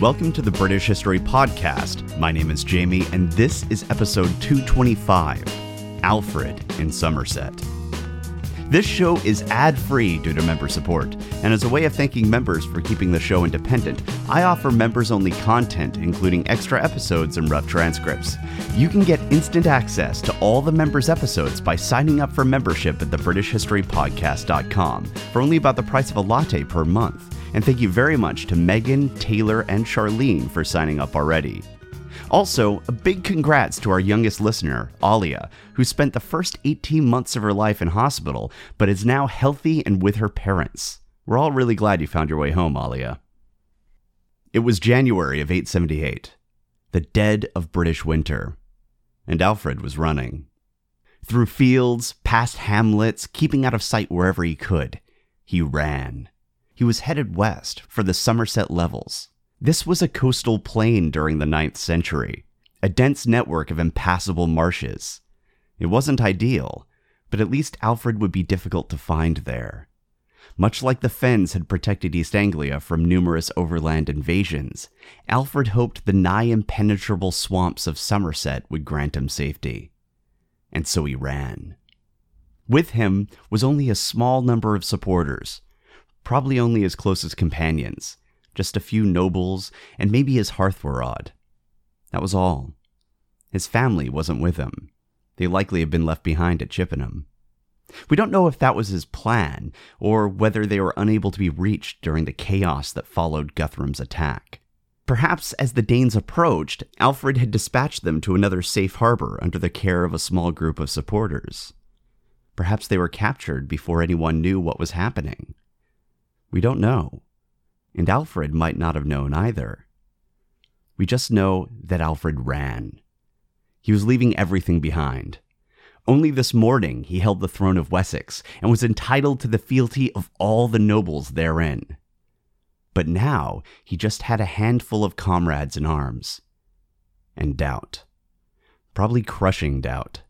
Welcome to the British History Podcast. My name is Jamie, and this is episode 225 Alfred in Somerset. This show is ad free due to member support, and as a way of thanking members for keeping the show independent, I offer members only content, including extra episodes and rough transcripts. You can get instant access to all the members' episodes by signing up for membership at thebritishhistorypodcast.com for only about the price of a latte per month. And thank you very much to Megan, Taylor, and Charlene for signing up already. Also, a big congrats to our youngest listener, Alia, who spent the first 18 months of her life in hospital, but is now healthy and with her parents. We're all really glad you found your way home, Alia. It was January of 878, the dead of British winter, and Alfred was running. Through fields, past hamlets, keeping out of sight wherever he could, he ran. He was headed west for the Somerset Levels. This was a coastal plain during the 9th century, a dense network of impassable marshes. It wasn't ideal, but at least Alfred would be difficult to find there. Much like the fens had protected East Anglia from numerous overland invasions, Alfred hoped the nigh impenetrable swamps of Somerset would grant him safety. And so he ran. With him was only a small number of supporters, probably only his closest companions, just a few nobles, and maybe his hearthrod. That was all. His family wasn't with him. They likely had been left behind at Chippenham. We don't know if that was his plan, or whether they were unable to be reached during the chaos that followed Guthrum's attack. Perhaps as the Danes approached, Alfred had dispatched them to another safe harbor under the care of a small group of supporters. Perhaps they were captured before anyone knew what was happening. We don't know and Alfred might not have known either. We just know that Alfred ran. He was leaving everything behind. Only this morning he held the throne of Wessex and was entitled to the fealty of all the nobles therein. But now he just had a handful of comrades in arms. And doubt. Probably crushing doubt.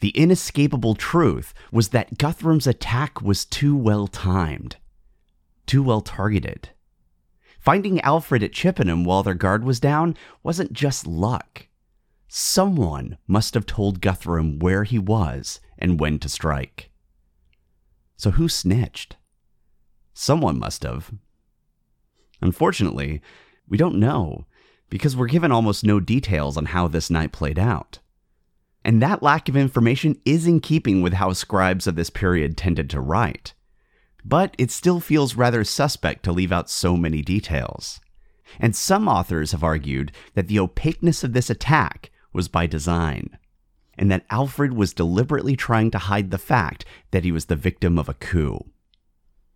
The inescapable truth was that Guthrum's attack was too well timed, too well targeted. Finding Alfred at Chippenham while their guard was down wasn't just luck. Someone must have told Guthrum where he was and when to strike. So who snitched? Someone must have. Unfortunately, we don't know because we're given almost no details on how this night played out. And that lack of information is in keeping with how scribes of this period tended to write but it still feels rather suspect to leave out so many details. And some authors have argued that the opaqueness of this attack was by design, and that Alfred was deliberately trying to hide the fact that he was the victim of a coup.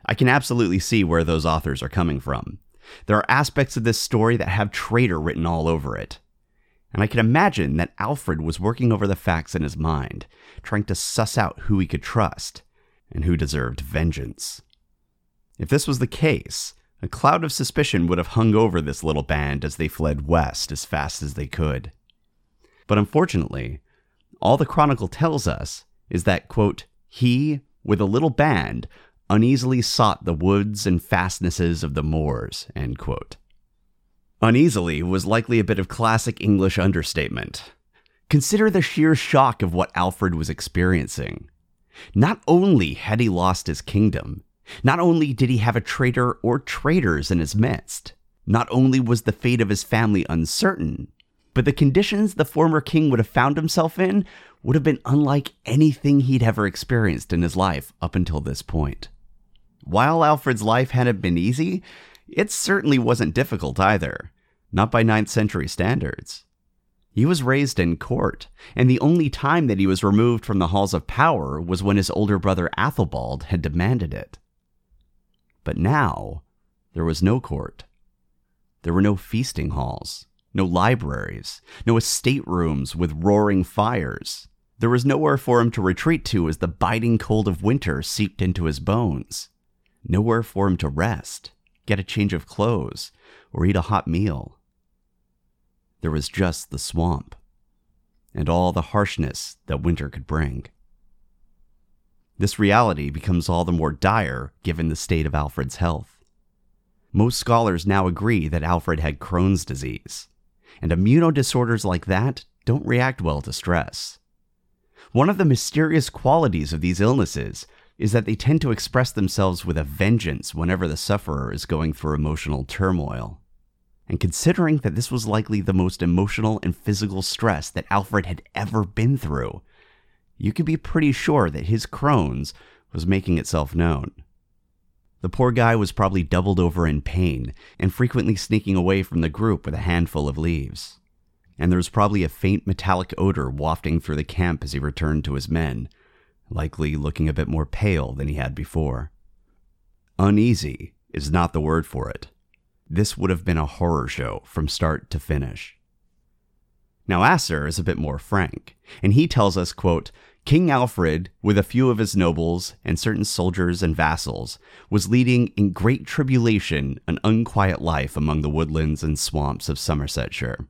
I can absolutely see where those authors are coming from. There are aspects of this story that have traitor written all over it. And I can imagine that Alfred was working over the facts in his mind, trying to suss out who he could trust and who deserved vengeance. If this was the case, a cloud of suspicion would have hung over this little band as they fled west as fast as they could. But unfortunately, all the chronicle tells us is that, quote, he, with a little band, uneasily sought the woods and fastnesses of the moors, end quote. Uneasily was likely a bit of classic English understatement. Consider the sheer shock of what Alfred was experiencing. Not only had he lost his kingdom, not only did he have a traitor or traitors in his midst, not only was the fate of his family uncertain, but the conditions the former king would have found himself in would have been unlike anything he'd ever experienced in his life up until this point. While Alfred's life hadn't been easy, it certainly wasn't difficult either, not by 9th century standards. He was raised in court, and the only time that he was removed from the halls of power was when his older brother Athelbald had demanded it. But now, there was no court. There were no feasting halls, no libraries, no estate rooms with roaring fires. There was nowhere for him to retreat to as the biting cold of winter seeped into his bones. Nowhere for him to rest, get a change of clothes, or eat a hot meal. There was just the swamp, and all the harshness that winter could bring. This reality becomes all the more dire given the state of Alfred's health. Most scholars now agree that Alfred had Crohn's disease, and immunodisorders like that don't react well to stress. One of the mysterious qualities of these illnesses is that they tend to express themselves with a vengeance whenever the sufferer is going through emotional turmoil. And considering that this was likely the most emotional and physical stress that Alfred had ever been through, you can be pretty sure that his Crohn's was making itself known. The poor guy was probably doubled over in pain and frequently sneaking away from the group with a handful of leaves. And there was probably a faint metallic odor wafting through the camp as he returned to his men, likely looking a bit more pale than he had before. Uneasy is not the word for it. This would have been a horror show from start to finish. Now Asser is a bit more frank, and he tells us, quote, King Alfred, with a few of his nobles and certain soldiers and vassals, was leading in great tribulation an unquiet life among the woodlands and swamps of Somersetshire.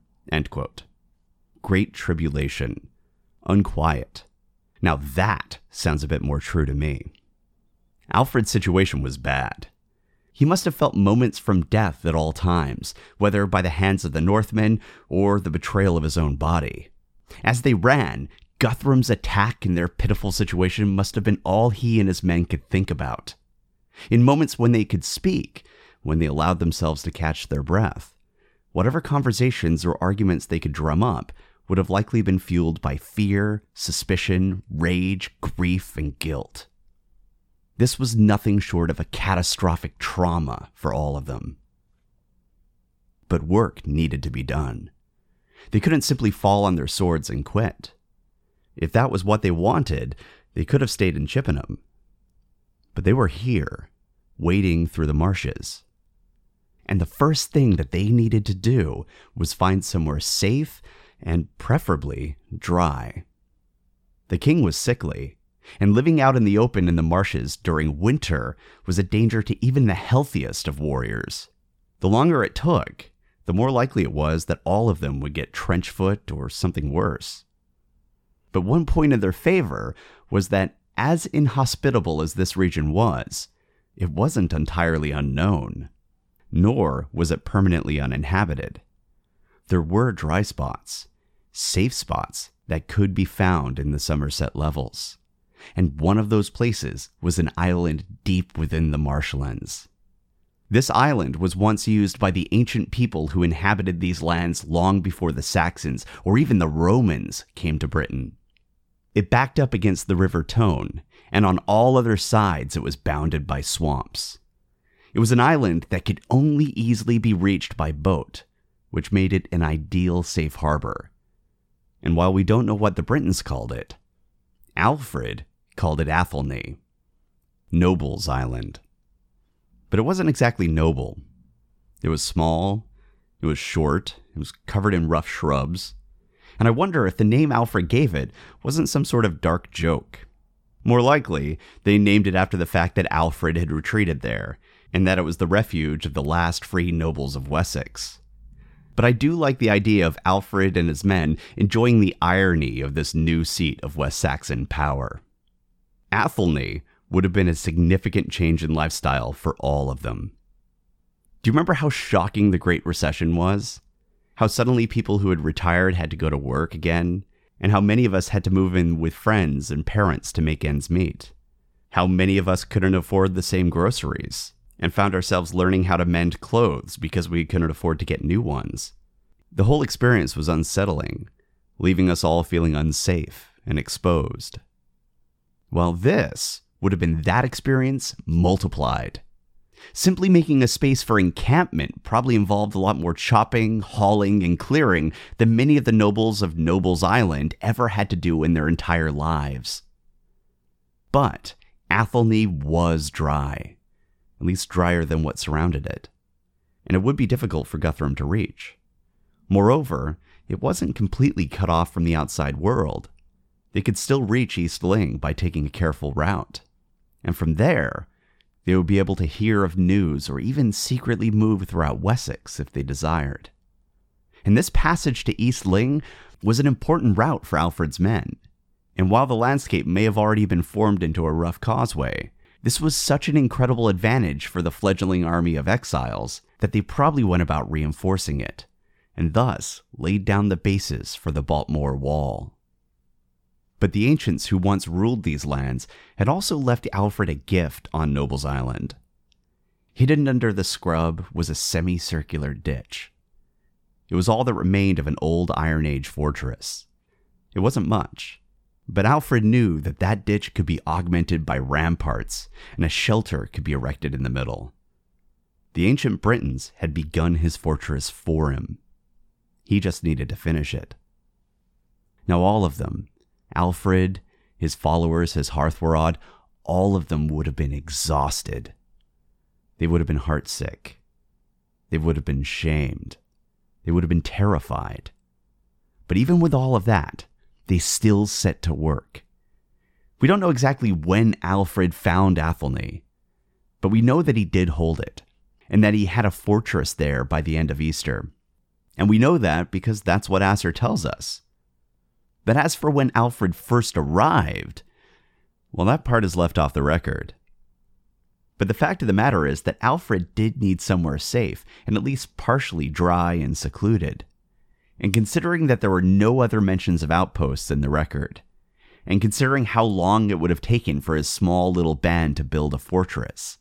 Great tribulation. Unquiet. Now that sounds a bit more true to me. Alfred's situation was bad. He must have felt moments from death at all times, whether by the hands of the Northmen or the betrayal of his own body. As they ran, Guthrum's attack and their pitiful situation must have been all he and his men could think about. In moments when they could speak, when they allowed themselves to catch their breath, whatever conversations or arguments they could drum up would have likely been fueled by fear, suspicion, rage, grief, and guilt. This was nothing short of a catastrophic trauma for all of them. But work needed to be done. They couldn't simply fall on their swords and quit. If that was what they wanted, they could have stayed in Chippenham. But they were here, wading through the marshes. And the first thing that they needed to do was find somewhere safe and preferably dry. The king was sickly, and living out in the open in the marshes during winter was a danger to even the healthiest of warriors. The longer it took, the more likely it was that all of them would get trench foot or something worse. But one point in their favor was that, as inhospitable as this region was, it wasn't entirely unknown, nor was it permanently uninhabited. There were dry spots, safe spots that could be found in the Somerset levels. And one of those places was an island deep within the marshlands. This island was once used by the ancient people who inhabited these lands long before the Saxons or even the Romans came to Britain. It backed up against the River Tone, and on all other sides it was bounded by swamps. It was an island that could only easily be reached by boat, which made it an ideal safe harbor. And while we don't know what the Britons called it, Alfred called it Athelney, Noble's Island. But it wasn't exactly noble. It was small, it was short, it was covered in rough shrubs, and I wonder if the name Alfred gave it wasn't some sort of dark joke. More likely, they named it after the fact that Alfred had retreated there, and that it was the refuge of the last free nobles of Wessex. But I do like the idea of Alfred and his men enjoying the irony of this new seat of West Saxon power. Athelney would have been a significant change in lifestyle for all of them. Do you remember how shocking the Great Recession was? how suddenly people who had retired had to go to work again, and how many of us had to move in with friends and parents to make ends meet. How many of us couldn't afford the same groceries, and found ourselves learning how to mend clothes because we couldn't afford to get new ones. The whole experience was unsettling, leaving us all feeling unsafe and exposed. Well, this would have been that experience multiplied. Simply making a space for encampment probably involved a lot more chopping, hauling, and clearing than many of the nobles of Noble's Island ever had to do in their entire lives. But Athelney was dry, at least drier than what surrounded it, and it would be difficult for Guthrum to reach. Moreover, it wasn't completely cut off from the outside world. They could still reach East Lyng by taking a careful route. And from there, they would be able to hear of news or even secretly move throughout Wessex if they desired. And this passage to East Lyng was an important route for Alfred's men. And while the landscape may have already been formed into a rough causeway, This was such an incredible advantage for the fledgling army of exiles that they probably went about reinforcing it, and thus laid down the basis for the Baltmoor Wall. But the ancients who once ruled these lands had also left Alfred a gift on Noble's Island. Hidden under the scrub was a semicircular ditch. It was all that remained of an old Iron Age fortress. It wasn't much, but Alfred knew that that ditch could be augmented by ramparts and a shelter could be erected in the middle. The ancient Britons had begun his fortress for him. He just needed to finish it. Now, all of them, Alfred, his followers, his hearthrod, all of them would have been exhausted. They would have been heartsick. They would have been shamed. They would have been terrified. But even with all of that, they still set to work. We don't know exactly when Alfred found Athelney, but we know that he did hold it, and that he had a fortress there by the end of Easter. And we know that because that's what Asser tells us. But as for when Alfred first arrived, well, that part is left off the record. But the fact of the matter is that Alfred did need somewhere safe and at least partially dry and secluded. And considering that there were no other mentions of outposts in the record, and considering how long it would have taken for his small little band to build a fortress,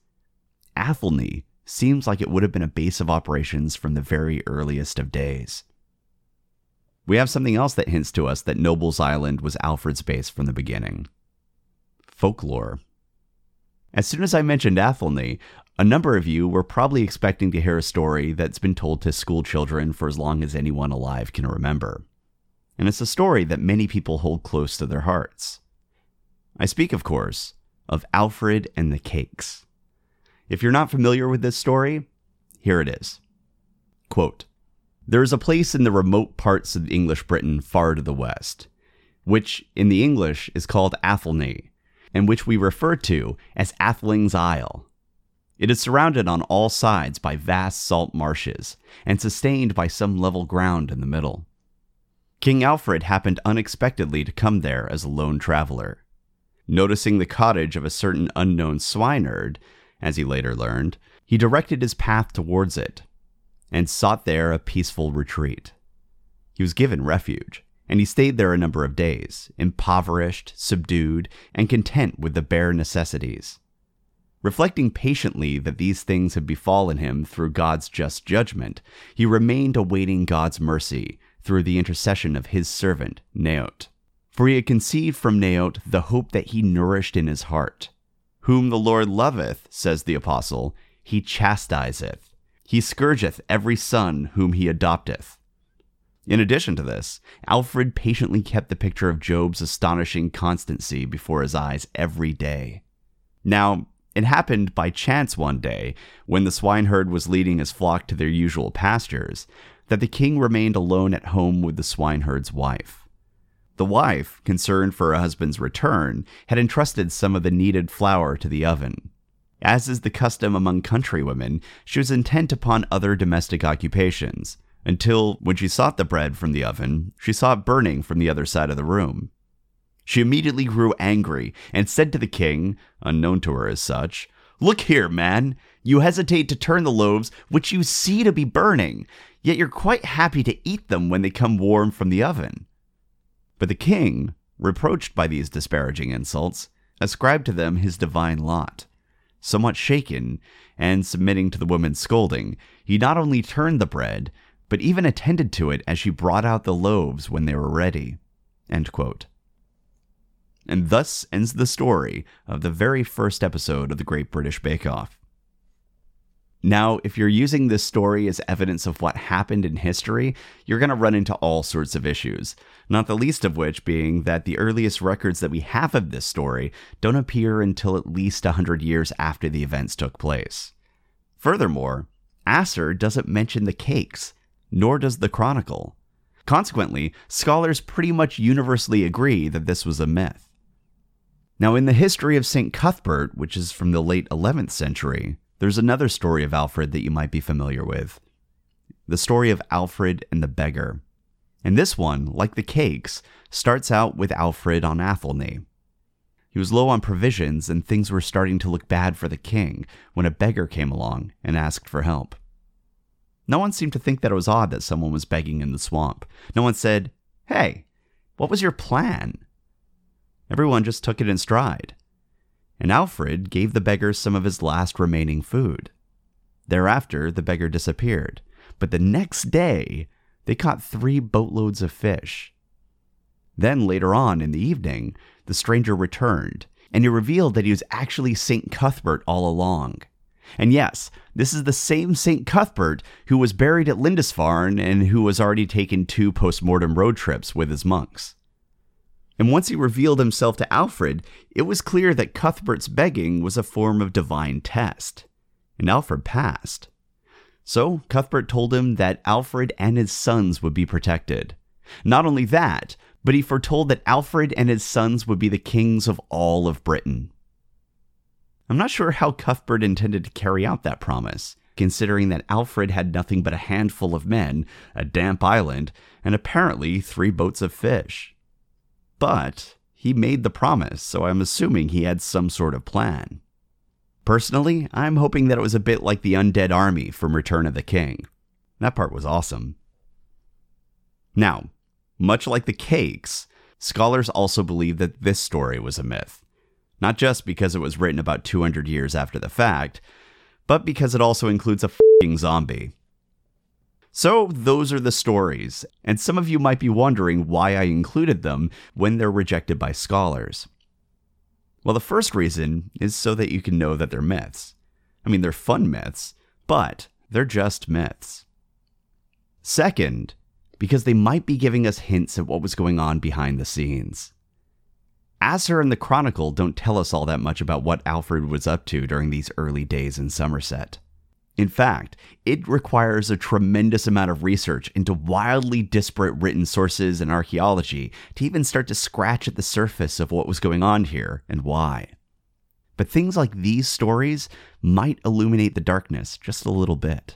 Athelney seems like it would have been a base of operations from the very earliest of days. We have something else that hints to us that Noble's Island was Alfred's base from the beginning folklore. As soon as I mentioned Athelney, a number of you were probably expecting to hear a story that's been told to school children for as long as anyone alive can remember. And it's a story that many people hold close to their hearts. I speak, of course, of Alfred and the Cakes. If you're not familiar with this story, here it is. Quote There is a place in the remote parts of English Britain far to the west, which in the English is called Athelney, and which we refer to as Atheling's Isle. It is surrounded on all sides by vast salt marshes and sustained by some level ground in the middle. King Alfred happened unexpectedly to come there as a lone traveler. Noticing the cottage of a certain unknown swineherd, as he later learned, he directed his path towards it and sought there a peaceful retreat. He was given refuge, and he stayed there a number of days, impoverished, subdued, and content with the bare necessities. Reflecting patiently that these things had befallen him through God's just judgment, he remained awaiting God's mercy through the intercession of his servant, Neot. For he had conceived from Neot the hope that he nourished in his heart. Whom the Lord loveth, says the apostle, he chastiseth. He scourgeth every son whom he adopteth. In addition to this, Alfred patiently kept the picture of Job's astonishing constancy before his eyes every day. Now, it happened by chance one day, when the swineherd was leading his flock to their usual pastures, that the king remained alone at home with the swineherd's wife. The wife, concerned for her husband's return, had entrusted some of the needed flour to the oven. As is the custom among countrywomen, she was intent upon other domestic occupations until, when she sought the bread from the oven, she saw it burning from the other side of the room. She immediately grew angry and said to the king, unknown to her as such, Look here, man, you hesitate to turn the loaves which you see to be burning, yet you're quite happy to eat them when they come warm from the oven. But the king, reproached by these disparaging insults, ascribed to them his divine lot. Somewhat shaken, and submitting to the woman's scolding, he not only turned the bread, but even attended to it as she brought out the loaves when they were ready. And thus ends the story of the very first episode of the Great British Bake Off. Now, if you're using this story as evidence of what happened in history, you're going to run into all sorts of issues, not the least of which being that the earliest records that we have of this story don't appear until at least 100 years after the events took place. Furthermore, Asser doesn't mention the cakes, nor does the Chronicle. Consequently, scholars pretty much universally agree that this was a myth. Now, in the history of St. Cuthbert, which is from the late 11th century, there's another story of Alfred that you might be familiar with the story of Alfred and the beggar. And this one, like the cakes, starts out with Alfred on Athelney. He was low on provisions, and things were starting to look bad for the king when a beggar came along and asked for help. No one seemed to think that it was odd that someone was begging in the swamp. No one said, Hey, what was your plan? Everyone just took it in stride. And Alfred gave the beggar some of his last remaining food. Thereafter, the beggar disappeared. But the next day, they caught three boatloads of fish. Then, later on in the evening, the stranger returned, and he revealed that he was actually St. Cuthbert all along. And yes, this is the same St. Cuthbert who was buried at Lindisfarne and who was already taken two post mortem road trips with his monks. And once he revealed himself to Alfred, it was clear that Cuthbert's begging was a form of divine test. And Alfred passed. So Cuthbert told him that Alfred and his sons would be protected. Not only that, but he foretold that Alfred and his sons would be the kings of all of Britain. I'm not sure how Cuthbert intended to carry out that promise, considering that Alfred had nothing but a handful of men, a damp island, and apparently three boats of fish. But he made the promise, so I'm assuming he had some sort of plan. Personally, I'm hoping that it was a bit like the undead army from Return of the King. That part was awesome. Now, much like the cakes, scholars also believe that this story was a myth. Not just because it was written about 200 years after the fact, but because it also includes a fing zombie. So, those are the stories, and some of you might be wondering why I included them when they're rejected by scholars. Well, the first reason is so that you can know that they're myths. I mean, they're fun myths, but they're just myths. Second, because they might be giving us hints at what was going on behind the scenes. Asser and the Chronicle don't tell us all that much about what Alfred was up to during these early days in Somerset. In fact, it requires a tremendous amount of research into wildly disparate written sources and archaeology to even start to scratch at the surface of what was going on here and why. But things like these stories might illuminate the darkness just a little bit.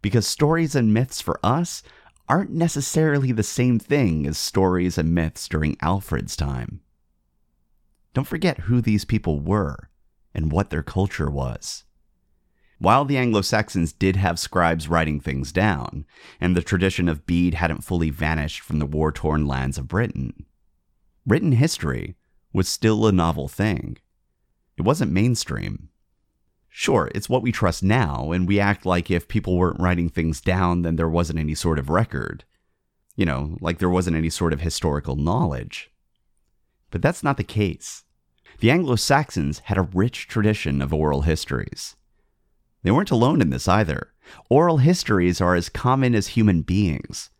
Because stories and myths for us aren't necessarily the same thing as stories and myths during Alfred's time. Don't forget who these people were and what their culture was. While the Anglo Saxons did have scribes writing things down, and the tradition of Bede hadn't fully vanished from the war torn lands of Britain, written history was still a novel thing. It wasn't mainstream. Sure, it's what we trust now, and we act like if people weren't writing things down, then there wasn't any sort of record. You know, like there wasn't any sort of historical knowledge. But that's not the case. The Anglo Saxons had a rich tradition of oral histories. They weren't alone in this either. Oral histories are as common as human beings.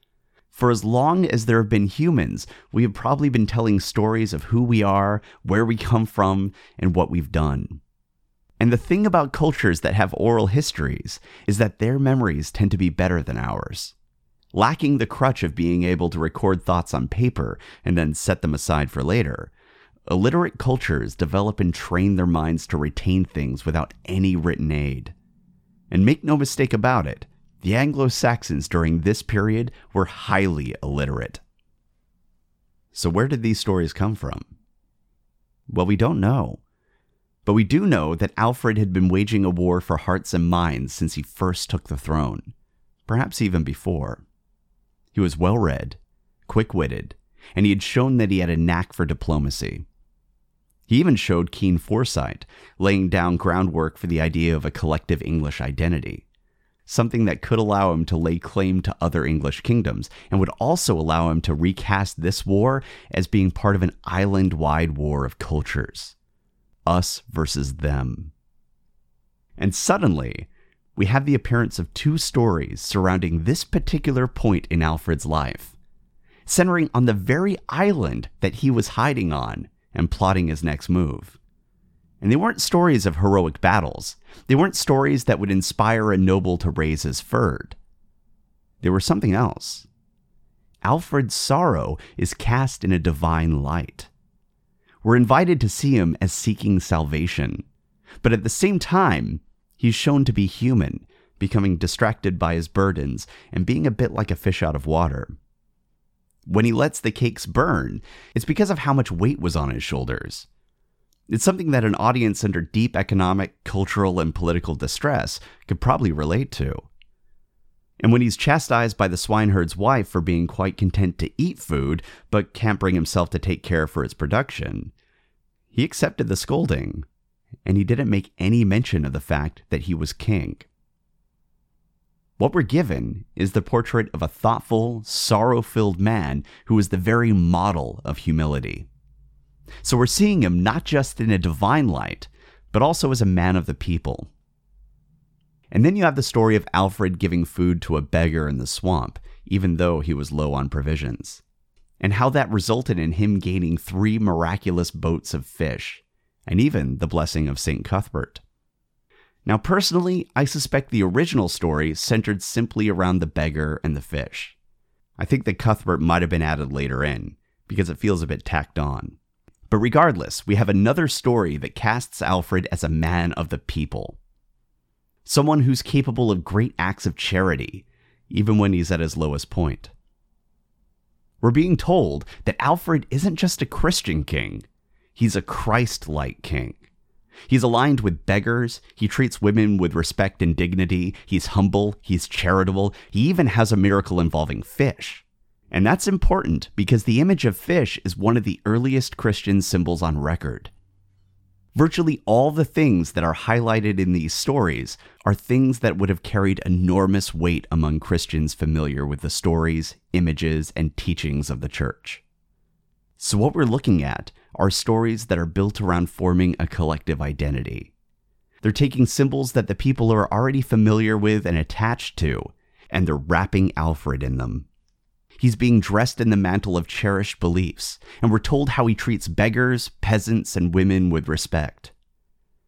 For as long as there have been humans, we have probably been telling stories of who we are, where we come from, and what we've done. And the thing about cultures that have oral histories is that their memories tend to be better than ours. Lacking the crutch of being able to record thoughts on paper and then set them aside for later, illiterate cultures develop and train their minds to retain things without any written aid. And make no mistake about it, the Anglo Saxons during this period were highly illiterate. So, where did these stories come from? Well, we don't know. But we do know that Alfred had been waging a war for hearts and minds since he first took the throne, perhaps even before. He was well read, quick witted, and he had shown that he had a knack for diplomacy. He even showed keen foresight, laying down groundwork for the idea of a collective English identity, something that could allow him to lay claim to other English kingdoms and would also allow him to recast this war as being part of an island wide war of cultures us versus them. And suddenly, we have the appearance of two stories surrounding this particular point in Alfred's life, centering on the very island that he was hiding on and plotting his next move. And they weren't stories of heroic battles. They weren't stories that would inspire a noble to raise his fyrd. They were something else. Alfred's sorrow is cast in a divine light. We're invited to see him as seeking salvation. But at the same time, he's shown to be human, becoming distracted by his burdens and being a bit like a fish out of water. When he lets the cakes burn, it's because of how much weight was on his shoulders. It's something that an audience under deep economic, cultural, and political distress could probably relate to. And when he's chastised by the swineherd's wife for being quite content to eat food, but can't bring himself to take care for its production, he accepted the scolding, and he didn't make any mention of the fact that he was king. What we're given is the portrait of a thoughtful, sorrow filled man who is the very model of humility. So we're seeing him not just in a divine light, but also as a man of the people. And then you have the story of Alfred giving food to a beggar in the swamp, even though he was low on provisions, and how that resulted in him gaining three miraculous boats of fish, and even the blessing of St. Cuthbert. Now, personally, I suspect the original story centered simply around the beggar and the fish. I think that Cuthbert might have been added later in, because it feels a bit tacked on. But regardless, we have another story that casts Alfred as a man of the people. Someone who's capable of great acts of charity, even when he's at his lowest point. We're being told that Alfred isn't just a Christian king, he's a Christ like king. He's aligned with beggars. He treats women with respect and dignity. He's humble. He's charitable. He even has a miracle involving fish. And that's important because the image of fish is one of the earliest Christian symbols on record. Virtually all the things that are highlighted in these stories are things that would have carried enormous weight among Christians familiar with the stories, images, and teachings of the church. So, what we're looking at are stories that are built around forming a collective identity. They're taking symbols that the people are already familiar with and attached to, and they're wrapping Alfred in them. He's being dressed in the mantle of cherished beliefs, and we're told how he treats beggars, peasants, and women with respect.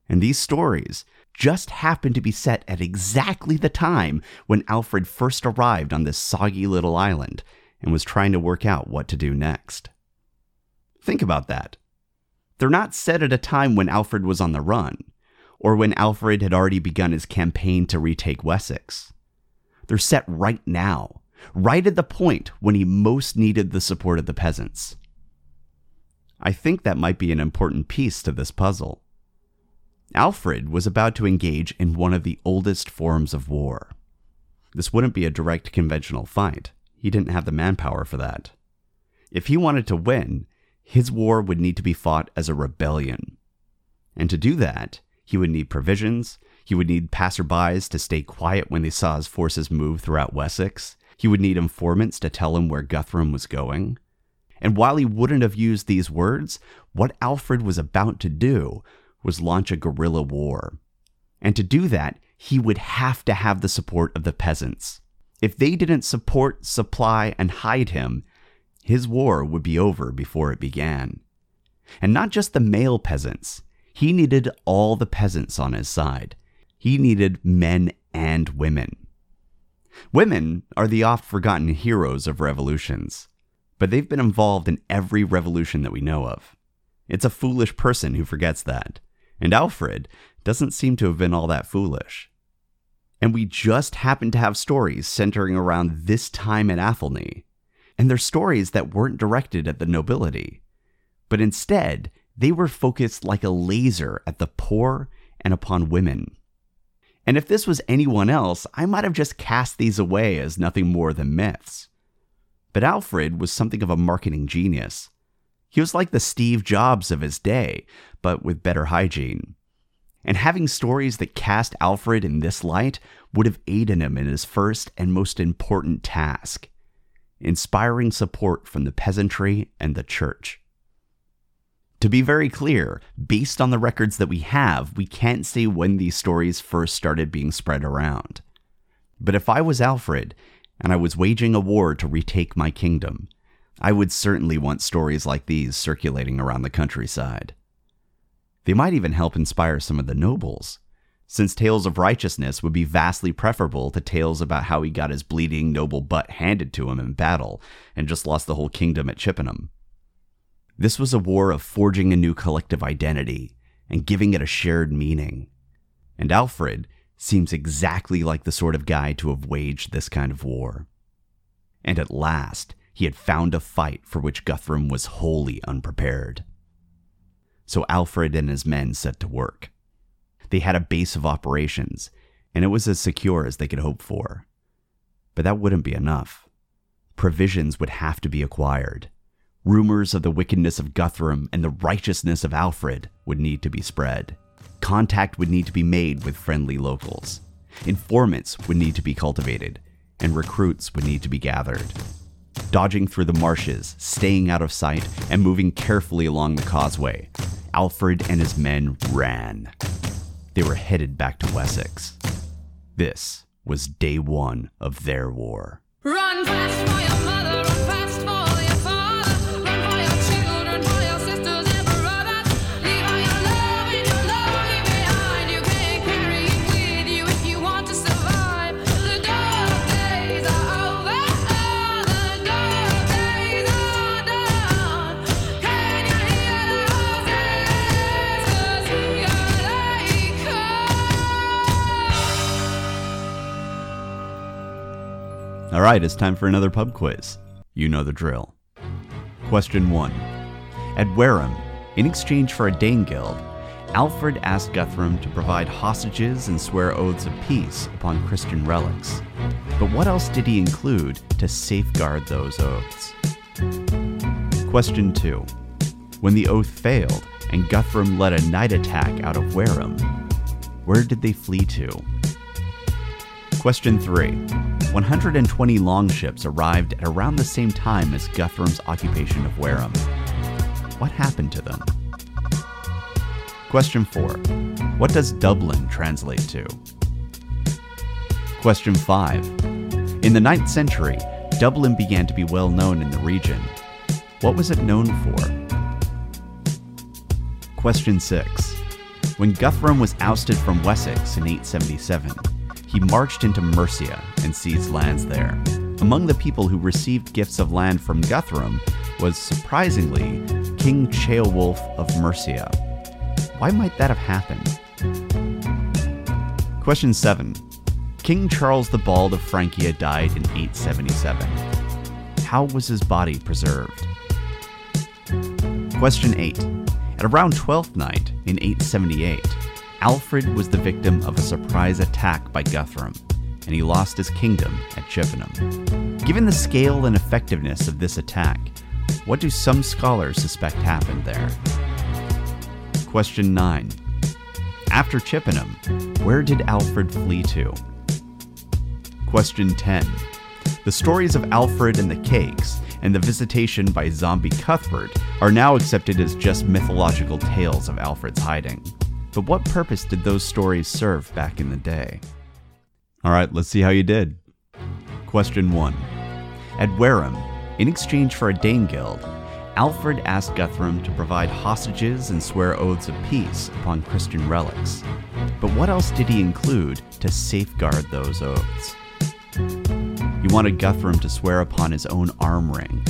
And these stories just happen to be set at exactly the time when Alfred first arrived on this soggy little island and was trying to work out what to do next. Think about that. They're not set at a time when Alfred was on the run, or when Alfred had already begun his campaign to retake Wessex. They're set right now, right at the point when he most needed the support of the peasants. I think that might be an important piece to this puzzle. Alfred was about to engage in one of the oldest forms of war. This wouldn't be a direct conventional fight. He didn't have the manpower for that. If he wanted to win, his war would need to be fought as a rebellion. And to do that, he would need provisions, he would need passerbys to stay quiet when they saw his forces move throughout Wessex, he would need informants to tell him where Guthrum was going. And while he wouldn't have used these words, what Alfred was about to do was launch a guerrilla war. And to do that, he would have to have the support of the peasants. If they didn't support, supply, and hide him, his war would be over before it began. And not just the male peasants, he needed all the peasants on his side. He needed men and women. Women are the oft forgotten heroes of revolutions, but they've been involved in every revolution that we know of. It's a foolish person who forgets that, and Alfred doesn't seem to have been all that foolish. And we just happen to have stories centering around this time in Athelney and they're stories that weren't directed at the nobility, but instead, they were focused like a laser at the poor and upon women. And if this was anyone else, I might have just cast these away as nothing more than myths. But Alfred was something of a marketing genius. He was like the Steve Jobs of his day, but with better hygiene. And having stories that cast Alfred in this light would have aided him in his first and most important task inspiring support from the peasantry and the church. To be very clear, based on the records that we have, we can't say when these stories first started being spread around. But if I was Alfred, and I was waging a war to retake my kingdom, I would certainly want stories like these circulating around the countryside. They might even help inspire some of the nobles since tales of righteousness would be vastly preferable to tales about how he got his bleeding noble butt handed to him in battle and just lost the whole kingdom at Chippenham. This was a war of forging a new collective identity and giving it a shared meaning. And Alfred seems exactly like the sort of guy to have waged this kind of war. And at last, he had found a fight for which Guthrum was wholly unprepared. so Alfred and his men set to work. They had a base of operations, and it was as secure as they could hope for. But that wouldn't be enough. Provisions would have to be acquired. Rumors of the wickedness of Guthrum and the righteousness of Alfred would need to be spread. Contact would need to be made with friendly locals. Informants would need to be cultivated, and recruits would need to be gathered. Dodging through the marshes, staying out of sight, and moving carefully along the causeway, Alfred and his men ran. They were headed back to Wessex. This was day one of their war. Run All right, it's time for another pub quiz. You know the drill. Question 1. At Wareham, in exchange for a Danegeld, Alfred asked Guthrum to provide hostages and swear oaths of peace upon Christian relics. But what else did he include to safeguard those oaths? Question 2. When the oath failed and Guthrum led a night attack out of Wareham, where did they flee to? Question 3. 120 longships arrived at around the same time as Guthrum's occupation of Wareham. What happened to them? Question 4. What does Dublin translate to? Question 5. In the 9th century, Dublin began to be well known in the region. What was it known for? Question 6. When Guthrum was ousted from Wessex in 877, he marched into Mercia and seized lands there. Among the people who received gifts of land from Guthrum was surprisingly King Ceolwulf of Mercia. Why might that have happened? Question 7. King Charles the Bald of Francia died in 877. How was his body preserved? Question 8. At around Twelfth Night in 878, Alfred was the victim of a surprise attack by Guthrum, and he lost his kingdom at Chippenham. Given the scale and effectiveness of this attack, what do some scholars suspect happened there? Question 9. After Chippenham, where did Alfred flee to? Question 10. The stories of Alfred and the Cakes and the visitation by zombie Cuthbert are now accepted as just mythological tales of Alfred's hiding. But what purpose did those stories serve back in the day? All right, let's see how you did. Question 1. At Wareham, in exchange for a Danegeld, Alfred asked Guthrum to provide hostages and swear oaths of peace upon Christian relics. But what else did he include to safeguard those oaths? He wanted Guthrum to swear upon his own arm ring,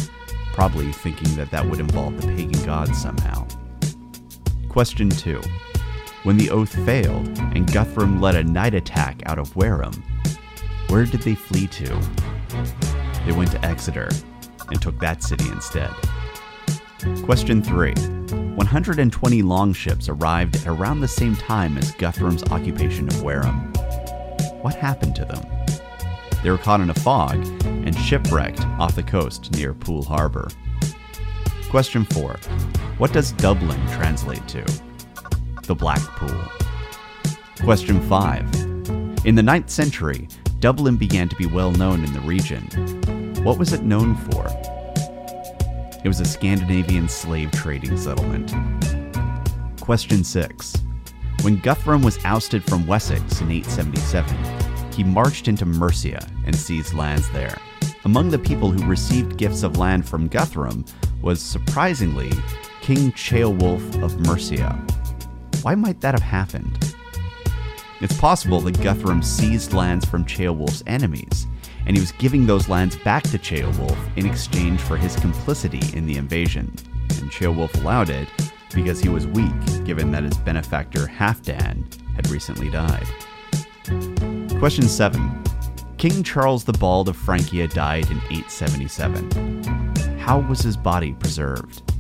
probably thinking that that would involve the pagan gods somehow. Question 2. When the oath failed and Guthrum led a night attack out of Wareham, where did they flee to? They went to Exeter and took that city instead. Question 3. 120 longships arrived at around the same time as Guthrum's occupation of Wareham. What happened to them? They were caught in a fog and shipwrecked off the coast near Poole Harbor. Question 4. What does Dublin translate to? The Black Pool. Question 5. In the 9th century, Dublin began to be well known in the region. What was it known for? It was a Scandinavian slave trading settlement. Question 6. When Guthrum was ousted from Wessex in 877, he marched into Mercia and seized lands there. Among the people who received gifts of land from Guthrum was surprisingly King Ceolwulf of Mercia. Why might that have happened? It's possible that Guthrum seized lands from Ceolwulf's enemies, and he was giving those lands back to Ceolwulf in exchange for his complicity in the invasion. And Ceolwulf allowed it because he was weak, given that his benefactor Halfdan had recently died. Question 7. King Charles the Bald of Francia died in 877. How was his body preserved?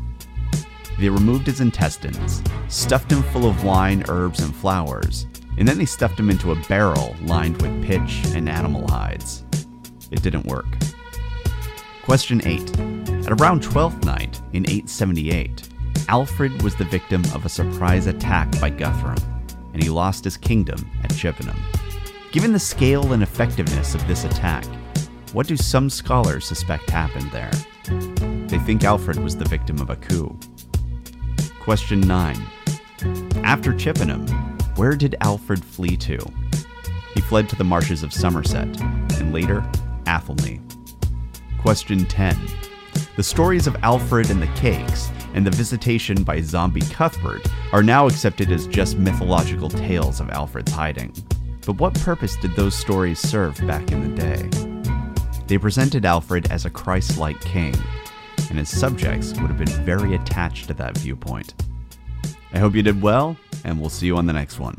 They removed his intestines, stuffed him full of wine, herbs, and flowers, and then they stuffed him into a barrel lined with pitch and animal hides. It didn't work. Question 8. At around Twelfth Night in 878, Alfred was the victim of a surprise attack by Guthrum, and he lost his kingdom at Chippenham. Given the scale and effectiveness of this attack, what do some scholars suspect happened there? They think Alfred was the victim of a coup. Question 9. After Chippenham, where did Alfred flee to? He fled to the marshes of Somerset, and later, Athelney. Question 10. The stories of Alfred and the Cakes and the visitation by zombie Cuthbert are now accepted as just mythological tales of Alfred's hiding. But what purpose did those stories serve back in the day? They presented Alfred as a Christ like king, and his subjects would have been very attached to that viewpoint. I hope you did well, and we'll see you on the next one.